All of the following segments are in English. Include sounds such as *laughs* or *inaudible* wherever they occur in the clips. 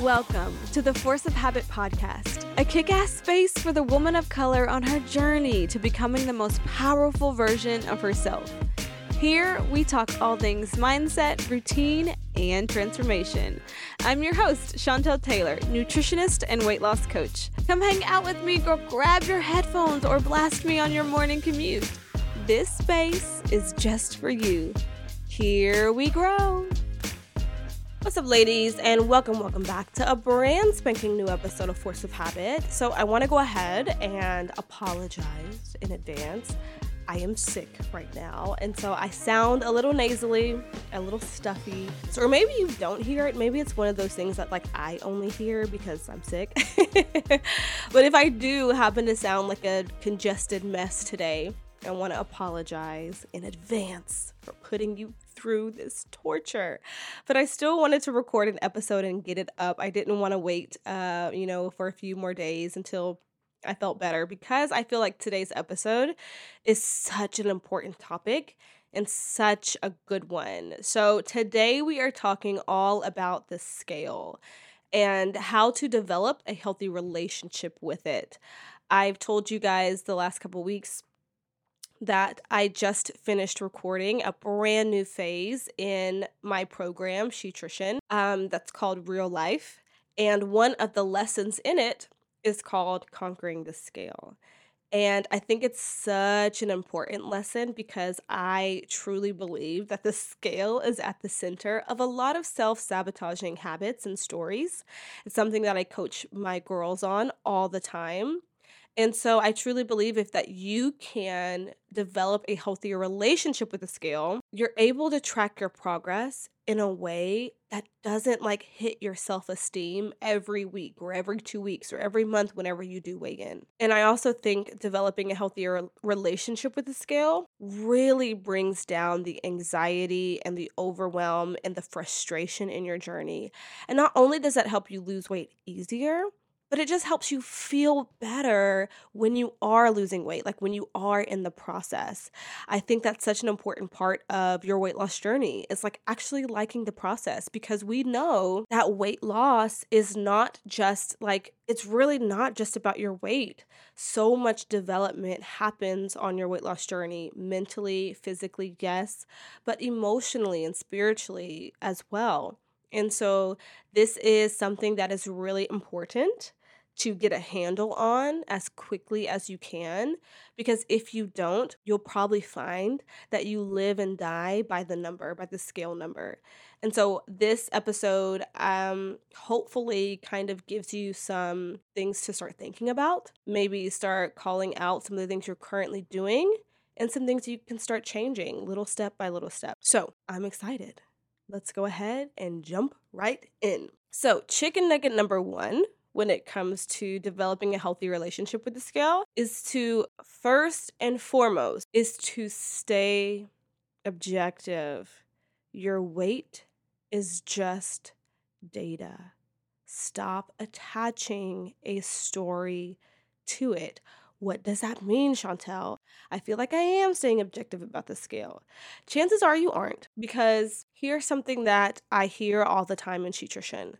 Welcome to the Force of Habit podcast, a kick ass space for the woman of color on her journey to becoming the most powerful version of herself. Here, we talk all things mindset, routine, and transformation. I'm your host, Chantel Taylor, nutritionist and weight loss coach. Come hang out with me, girl. Grab your headphones or blast me on your morning commute. This space is just for you. Here we grow. What's up, ladies, and welcome, welcome back to a brand spanking new episode of Force of Habit. So, I want to go ahead and apologize in advance. I am sick right now, and so I sound a little nasally, a little stuffy. So, or maybe you don't hear it. Maybe it's one of those things that like I only hear because I'm sick. *laughs* but if I do happen to sound like a congested mess today, I want to apologize in advance for putting you through this torture. But I still wanted to record an episode and get it up. I didn't want to wait, uh, you know, for a few more days until I felt better because I feel like today's episode is such an important topic and such a good one. So, today we are talking all about the scale and how to develop a healthy relationship with it. I've told you guys the last couple weeks that I just finished recording a brand new phase in my program, Shetrition, um, that's called Real Life. And one of the lessons in it is called Conquering the Scale. And I think it's such an important lesson because I truly believe that the scale is at the center of a lot of self sabotaging habits and stories. It's something that I coach my girls on all the time. And so I truly believe if that you can develop a healthier relationship with the scale, you're able to track your progress in a way that doesn't like hit your self-esteem every week or every 2 weeks or every month whenever you do weigh in. And I also think developing a healthier relationship with the scale really brings down the anxiety and the overwhelm and the frustration in your journey. And not only does that help you lose weight easier, but it just helps you feel better when you are losing weight, like when you are in the process. I think that's such an important part of your weight loss journey It's like actually liking the process because we know that weight loss is not just like, it's really not just about your weight. So much development happens on your weight loss journey, mentally, physically, yes, but emotionally and spiritually as well. And so, this is something that is really important to get a handle on as quickly as you can. Because if you don't, you'll probably find that you live and die by the number, by the scale number. And so this episode um hopefully kind of gives you some things to start thinking about. Maybe start calling out some of the things you're currently doing and some things you can start changing little step by little step. So, I'm excited. Let's go ahead and jump right in. So, chicken nugget number 1 when it comes to developing a healthy relationship with the scale is to first and foremost is to stay objective. Your weight is just data. Stop attaching a story to it. What does that mean, Chantel? I feel like I am staying objective about the scale. Chances are you aren't, because here's something that I hear all the time in Shetrition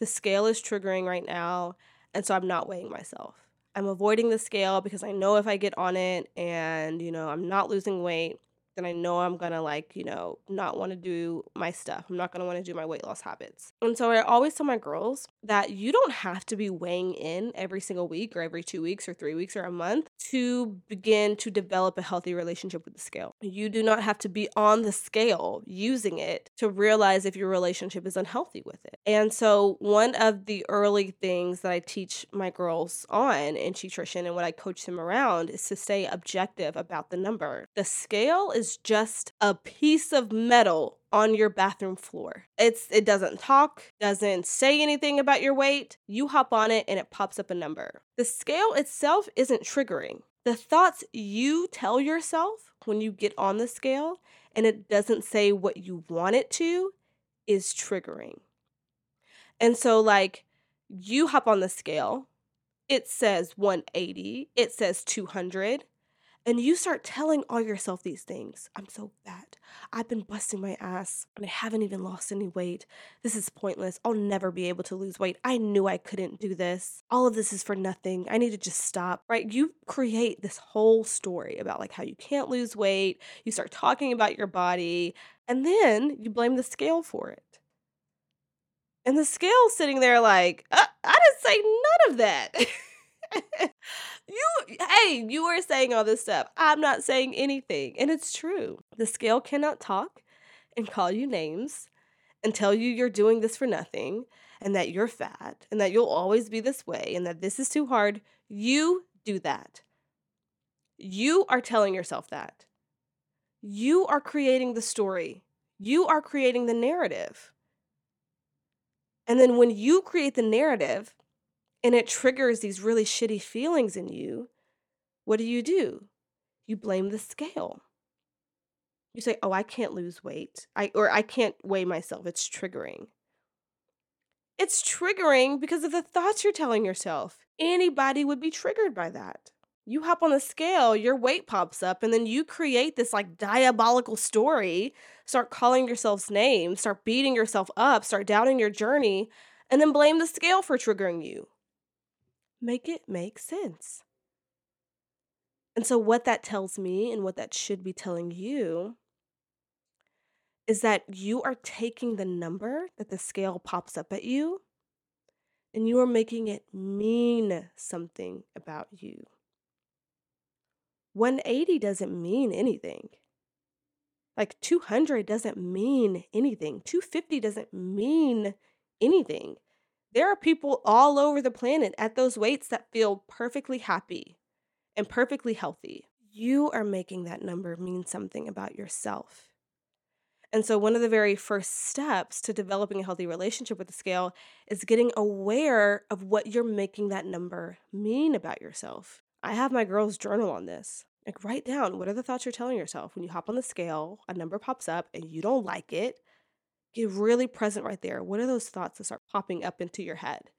the scale is triggering right now, and so I'm not weighing myself. I'm avoiding the scale because I know if I get on it and, you know, I'm not losing weight, then I know I'm gonna like, you know, not want to do my stuff. I'm not gonna want to do my weight loss habits. And so I always tell my girls that you don't have to be weighing in every single week or every two weeks or three weeks or a month to begin to develop a healthy relationship with the scale. You do not have to be on the scale using it to realize if your relationship is unhealthy with it. And so one of the early things that I teach my girls on in Shetrition and what I coach them around is to stay objective about the number. The scale is just a piece of metal on your bathroom floor. It's it doesn't talk, doesn't say anything about your weight. You hop on it and it pops up a number. The scale itself isn't triggering. The thoughts you tell yourself when you get on the scale and it doesn't say what you want it to is triggering. And so like you hop on the scale, it says 180, it says 200, and you start telling all yourself these things I'm so fat. I've been busting my ass and I haven't even lost any weight. This is pointless. I'll never be able to lose weight. I knew I couldn't do this. All of this is for nothing. I need to just stop, right? You create this whole story about like how you can't lose weight. You start talking about your body and then you blame the scale for it. And the scale's sitting there like, uh, I didn't say none of that. *laughs* *laughs* you hey, you are saying all this stuff. I'm not saying anything. And it's true. The scale cannot talk and call you names and tell you you're doing this for nothing and that you're fat and that you'll always be this way and that this is too hard. You do that. You are telling yourself that. You are creating the story. You are creating the narrative. And then when you create the narrative, and it triggers these really shitty feelings in you, what do you do? You blame the scale. You say, "Oh, I can't lose weight. I or I can't weigh myself. It's triggering." It's triggering because of the thoughts you're telling yourself. Anybody would be triggered by that. You hop on the scale, your weight pops up, and then you create this like diabolical story, start calling yourselves names, start beating yourself up, start doubting your journey, and then blame the scale for triggering you make it make sense. And so, what that tells me and what that should be telling you is that you are taking the number that the scale pops up at you and you are making it mean something about you. 180 doesn't mean anything. Like 200 doesn't mean anything. 250 doesn't mean anything. There are people all over the planet at those weights that feel perfectly happy and perfectly healthy. You are making that number mean something about yourself. And so, one of the very first steps to developing a healthy relationship with the scale is getting aware of what you're making that number mean about yourself. I have my girls journal on this. Like, write down what are the thoughts you're telling yourself when you hop on the scale, a number pops up, and you don't like it. Get really present right there. What are those thoughts that start popping up into your head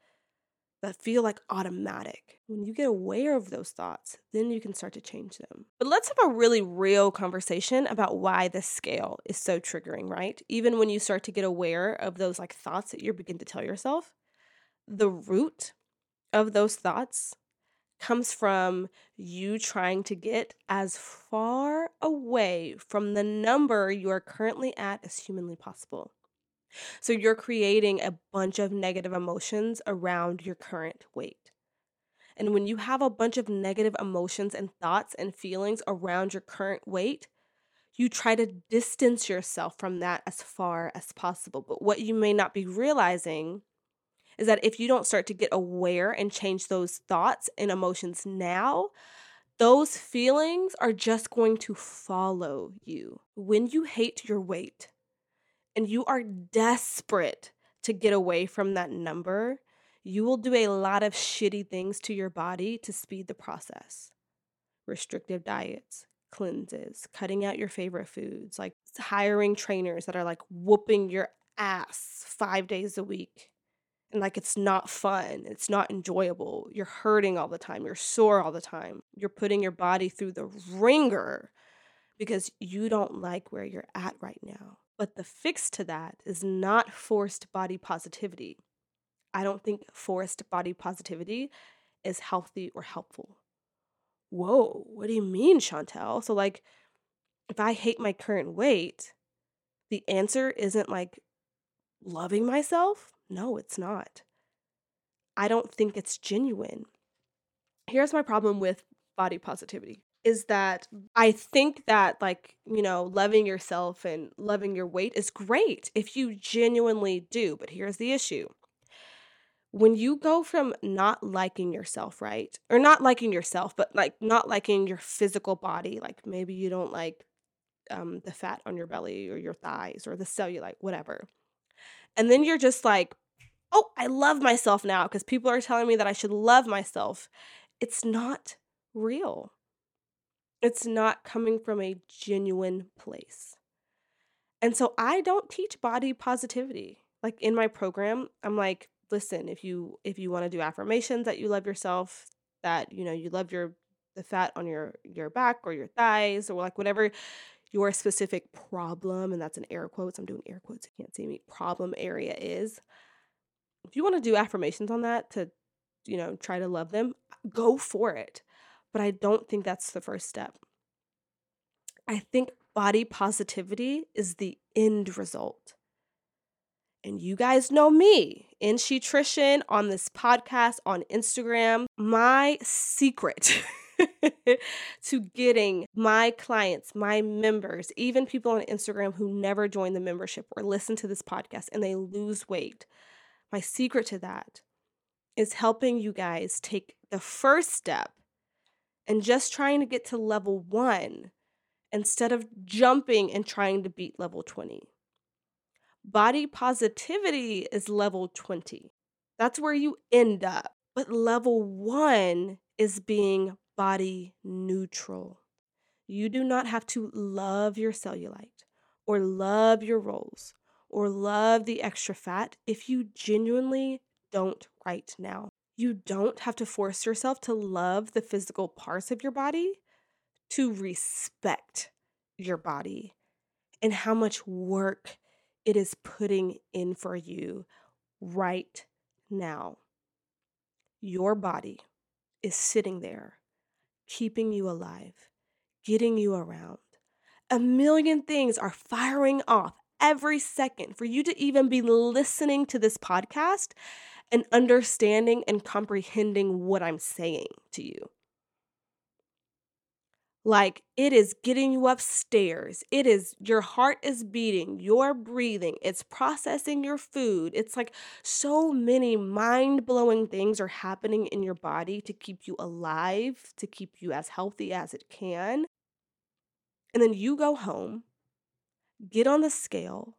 that feel like automatic? When you get aware of those thoughts, then you can start to change them. But let's have a really real conversation about why the scale is so triggering, right? Even when you start to get aware of those like thoughts that you begin to tell yourself, the root of those thoughts comes from you trying to get as far away from the number you are currently at as humanly possible. So you're creating a bunch of negative emotions around your current weight. And when you have a bunch of negative emotions and thoughts and feelings around your current weight, you try to distance yourself from that as far as possible. But what you may not be realizing is that if you don't start to get aware and change those thoughts and emotions now, those feelings are just going to follow you. When you hate your weight, and you are desperate to get away from that number, you will do a lot of shitty things to your body to speed the process. Restrictive diets, cleanses, cutting out your favorite foods, like hiring trainers that are like whooping your ass five days a week. And like it's not fun, it's not enjoyable. You're hurting all the time, you're sore all the time. You're putting your body through the ringer because you don't like where you're at right now. But the fix to that is not forced body positivity. I don't think forced body positivity is healthy or helpful. Whoa, what do you mean, Chantel? So, like, if I hate my current weight, the answer isn't like loving myself. No, it's not. I don't think it's genuine. Here's my problem with body positivity is that I think that like, you know, loving yourself and loving your weight is great if you genuinely do, but here's the issue. When you go from not liking yourself, right? Or not liking yourself, but like not liking your physical body, like maybe you don't like um the fat on your belly or your thighs or the cellulite, whatever. And then you're just like, "Oh, I love myself now because people are telling me that I should love myself." It's not real it's not coming from a genuine place. And so I don't teach body positivity. Like in my program, I'm like, listen, if you if you want to do affirmations that you love yourself, that you know, you love your the fat on your your back or your thighs or like whatever your specific problem and that's an air quotes i'm doing air quotes you can't see me problem area is if you want to do affirmations on that to you know try to love them go for it but i don't think that's the first step i think body positivity is the end result and you guys know me, in Shetrition, on this podcast, on Instagram. My secret *laughs* to getting my clients, my members, even people on Instagram who never join the membership or listen to this podcast and they lose weight. My secret to that is helping you guys take the first step and just trying to get to level one instead of jumping and trying to beat level 20. Body positivity is level 20. That's where you end up. But level one is being body neutral. You do not have to love your cellulite or love your rolls or love the extra fat if you genuinely don't right now. You don't have to force yourself to love the physical parts of your body to respect your body and how much work it is putting in for you right now. Your body is sitting there, keeping you alive, getting you around. A million things are firing off every second for you to even be listening to this podcast and understanding and comprehending what I'm saying to you. Like it is getting you upstairs. It is your heart is beating, you're breathing, it's processing your food. It's like so many mind blowing things are happening in your body to keep you alive, to keep you as healthy as it can. And then you go home, get on the scale,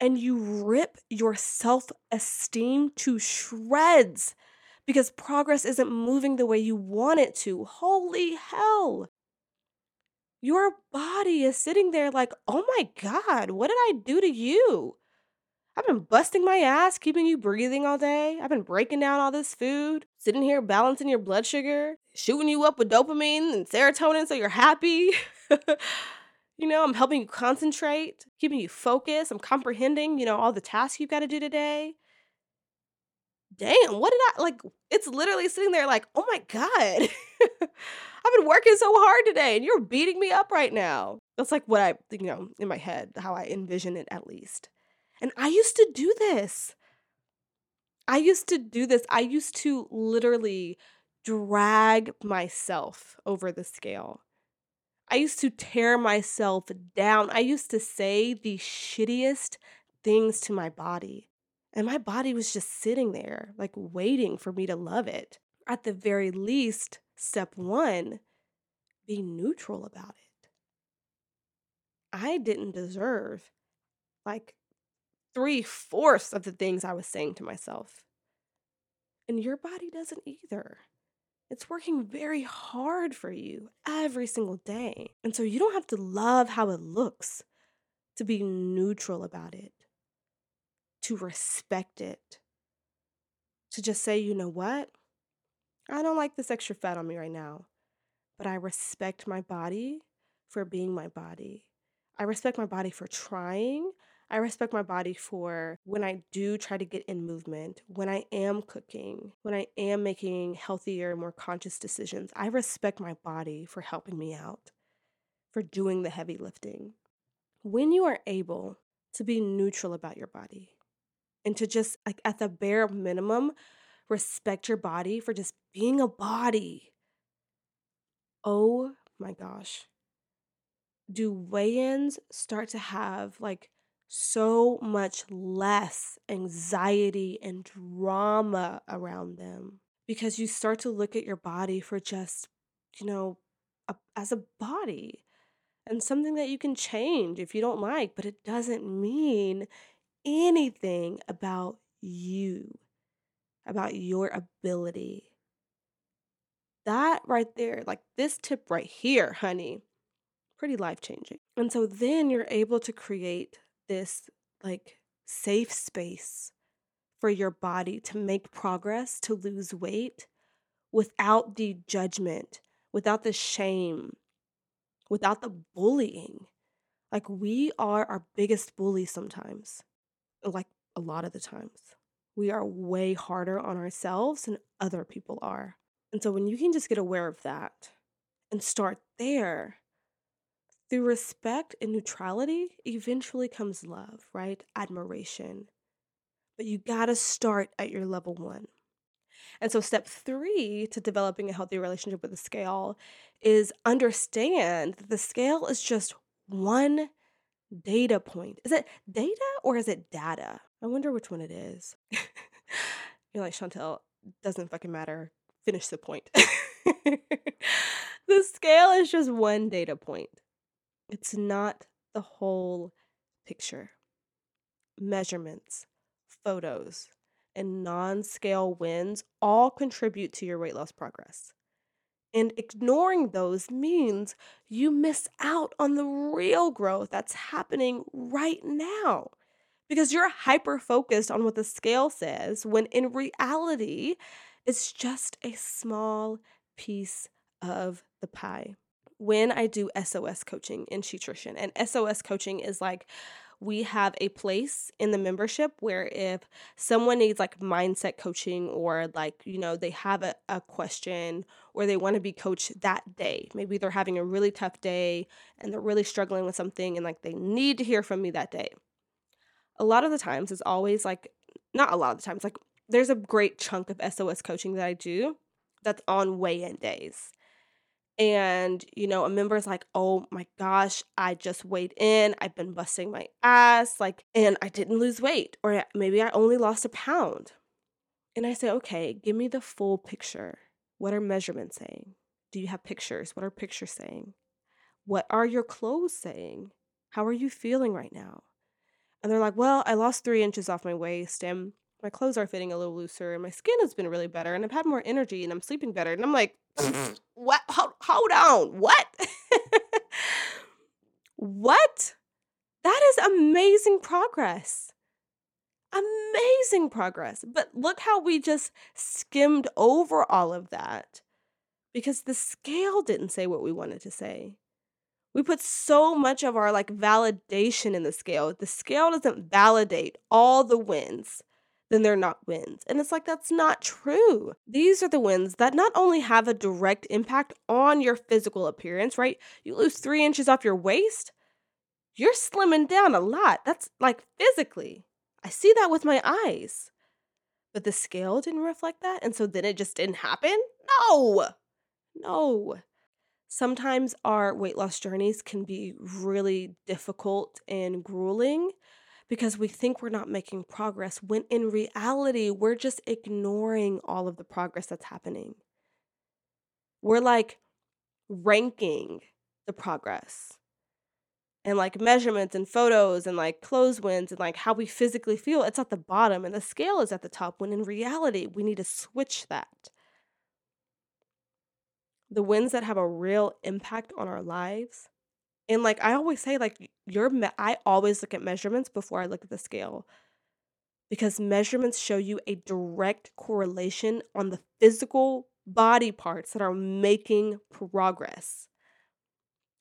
and you rip your self esteem to shreds because progress isn't moving the way you want it to. Holy hell your body is sitting there like, oh my God, what did I do to you? I've been busting my ass, keeping you breathing all day. I've been breaking down all this food, sitting here balancing your blood sugar, shooting you up with dopamine and serotonin so you're happy. *laughs* you know, I'm helping you concentrate, keeping you focused. I'm comprehending, you know, all the tasks you've got to do today. Damn, what did I like? It's literally sitting there like, oh my God. *laughs* I've been working so hard today and you're beating me up right now. That's like what I, you know, in my head, how I envision it at least. And I used to do this. I used to do this. I used to literally drag myself over the scale. I used to tear myself down. I used to say the shittiest things to my body. And my body was just sitting there, like waiting for me to love it. At the very least, Step one, be neutral about it. I didn't deserve like three fourths of the things I was saying to myself. And your body doesn't either. It's working very hard for you every single day. And so you don't have to love how it looks to be neutral about it, to respect it, to just say, you know what? I don't like this extra fat on me right now, but I respect my body for being my body. I respect my body for trying. I respect my body for when I do try to get in movement, when I am cooking, when I am making healthier, more conscious decisions. I respect my body for helping me out, for doing the heavy lifting. When you are able to be neutral about your body and to just, like, at the bare minimum, respect your body for just being a body. Oh my gosh. Do weigh ins start to have like so much less anxiety and drama around them? Because you start to look at your body for just, you know, a, as a body and something that you can change if you don't like, but it doesn't mean anything about you about your ability. That right there, like this tip right here, honey, pretty life changing. And so then you're able to create this like safe space for your body to make progress, to lose weight without the judgment, without the shame, without the bullying. Like we are our biggest bully sometimes, like a lot of the times. We are way harder on ourselves than other people are. And so when you can just get aware of that and start there, through respect and neutrality, eventually comes love, right? Admiration. But you gotta start at your level one. And so, step three to developing a healthy relationship with the scale is understand that the scale is just one data point. Is it data or is it data? I wonder which one it is. *laughs* You're like, Chantel, doesn't fucking matter. Finish the point. *laughs* the scale is just one data point, it's not the whole picture. Measurements, photos, and non scale wins all contribute to your weight loss progress. And ignoring those means you miss out on the real growth that's happening right now because you're hyper focused on what the scale says when in reality, it's just a small piece of the pie. When I do SOS coaching in Shetrition. and SOS coaching is like we have a place in the membership where if someone needs like mindset coaching or like you know they have a, a question or they want to be coached that day maybe they're having a really tough day and they're really struggling with something and like they need to hear from me that day a lot of the times it's always like not a lot of the times like there's a great chunk of sos coaching that i do that's on weigh-in days and you know a member is like oh my gosh i just weighed in i've been busting my ass like and i didn't lose weight or maybe i only lost a pound. And i say okay give me the full picture. What are measurements saying? Do you have pictures? What are pictures saying? What are your clothes saying? How are you feeling right now? And they're like well i lost three inches off my waist and my clothes are fitting a little looser and my skin has been really better and I've had more energy and I'm sleeping better. And I'm like, mm-hmm. *sniffs* what? Hold, hold on. What? *laughs* what? That is amazing progress. Amazing progress. But look how we just skimmed over all of that because the scale didn't say what we wanted to say. We put so much of our like validation in the scale. The scale doesn't validate all the wins then they're not wins. And it's like, that's not true. These are the wins that not only have a direct impact on your physical appearance, right? You lose three inches off your waist, you're slimming down a lot. That's like physically. I see that with my eyes. But the scale didn't reflect that. And so then it just didn't happen? No, no. Sometimes our weight loss journeys can be really difficult and grueling because we think we're not making progress when in reality, we're just ignoring all of the progress that's happening. We're like ranking the progress and like measurements and photos and like clothes wins and like how we physically feel. It's at the bottom and the scale is at the top when in reality, we need to switch that. The wins that have a real impact on our lives and like I always say, like your me- I always look at measurements before I look at the scale because measurements show you a direct correlation on the physical body parts that are making progress,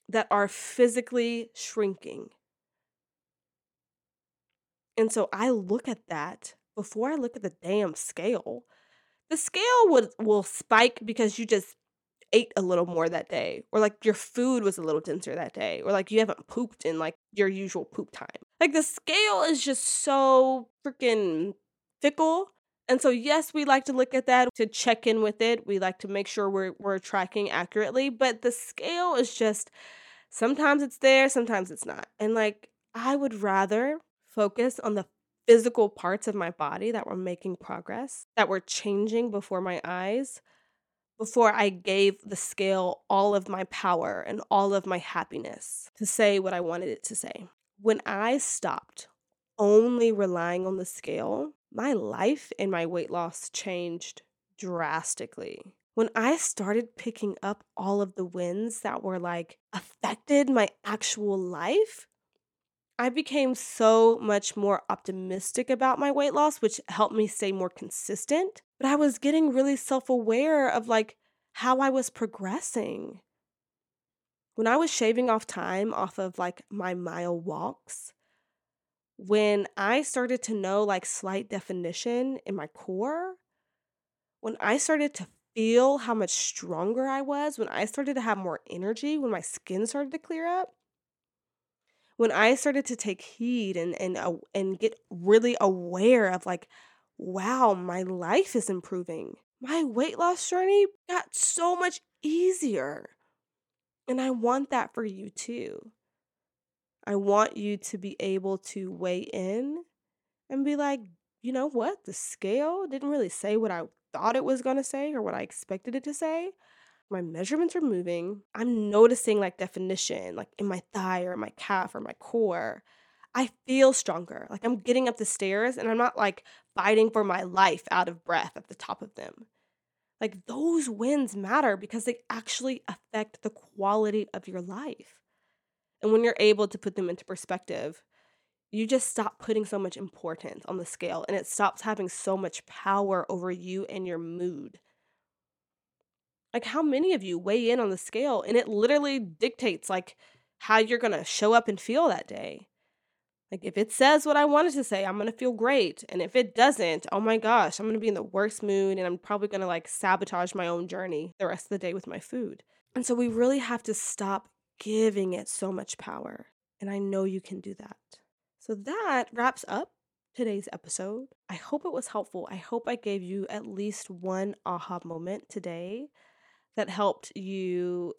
that are physically shrinking. And so I look at that before I look at the damn scale. The scale would will spike because you just ate a little more that day or like your food was a little denser that day or like you haven't pooped in like your usual poop time. Like the scale is just so freaking fickle. And so yes, we like to look at that to check in with it. We like to make sure we're we're tracking accurately, but the scale is just sometimes it's there, sometimes it's not. And like I would rather focus on the physical parts of my body that were making progress, that were changing before my eyes before I gave the scale all of my power and all of my happiness to say what I wanted it to say. When I stopped only relying on the scale, my life and my weight loss changed drastically. When I started picking up all of the wins that were like affected my actual life, I became so much more optimistic about my weight loss, which helped me stay more consistent. But I was getting really self aware of like how I was progressing. When I was shaving off time off of like my mile walks, when I started to know like slight definition in my core, when I started to feel how much stronger I was, when I started to have more energy, when my skin started to clear up, when I started to take heed and and uh, and get really aware of like, wow, my life is improving. My weight loss journey got so much easier. And I want that for you too. I want you to be able to weigh in and be like, you know what? The scale didn't really say what I thought it was going to say or what I expected it to say. My measurements are moving. I'm noticing like definition, like in my thigh or my calf or my core. I feel stronger. Like I'm getting up the stairs and I'm not like fighting for my life out of breath at the top of them. Like those wins matter because they actually affect the quality of your life. And when you're able to put them into perspective, you just stop putting so much importance on the scale and it stops having so much power over you and your mood. Like how many of you weigh in on the scale and it literally dictates like how you're going to show up and feel that day. Like if it says what I wanted to say, I'm going to feel great. And if it doesn't, oh my gosh, I'm going to be in the worst mood and I'm probably going to like sabotage my own journey the rest of the day with my food. And so we really have to stop giving it so much power. And I know you can do that. So that wraps up today's episode. I hope it was helpful. I hope I gave you at least one aha moment today that helped you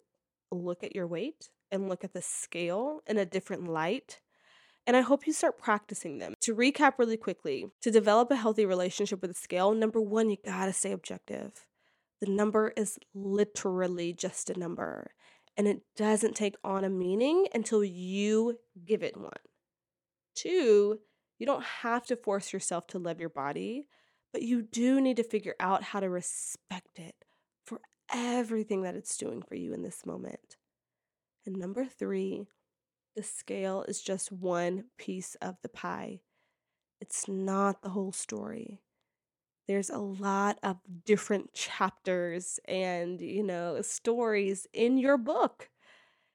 look at your weight and look at the scale in a different light. And I hope you start practicing them. To recap really quickly, to develop a healthy relationship with the scale, number one, you gotta stay objective. The number is literally just a number, and it doesn't take on a meaning until you give it one. Two, you don't have to force yourself to love your body, but you do need to figure out how to respect it everything that it's doing for you in this moment. And number three, the scale is just one piece of the pie. It's not the whole story. There's a lot of different chapters and, you know, stories in your book.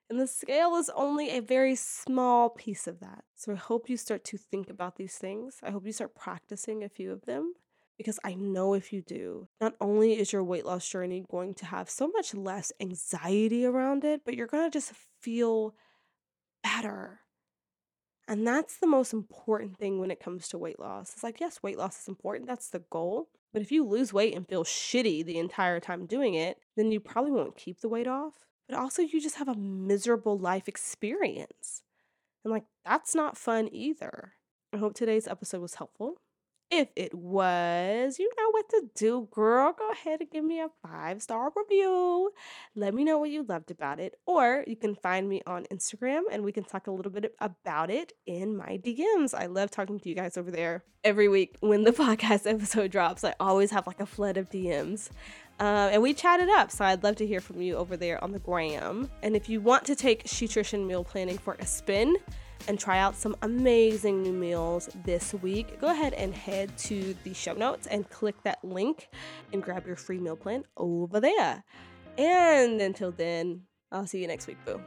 And the scale is only a very small piece of that. So I hope you start to think about these things. I hope you start practicing a few of them because I know if you do, not only is your weight loss journey going to have so much less anxiety around it, but you're going to just feel better. And that's the most important thing when it comes to weight loss. It's like, yes, weight loss is important. That's the goal. But if you lose weight and feel shitty the entire time doing it, then you probably won't keep the weight off but also you just have a miserable life experience. And like, that's not fun either. I hope today's episode was helpful. If it was, you know what to do, girl. Go ahead and give me a five star review. Let me know what you loved about it. Or you can find me on Instagram and we can talk a little bit about it in my DMs. I love talking to you guys over there. Every week when the *laughs* podcast episode drops, I always have like a flood of DMs. Uh, and we chatted up, so I'd love to hear from you over there on the gram. And if you want to take Shetrition meal planning for a spin, and try out some amazing new meals this week, go ahead and head to the show notes and click that link and grab your free meal plan over there. And until then, I'll see you next week, boo.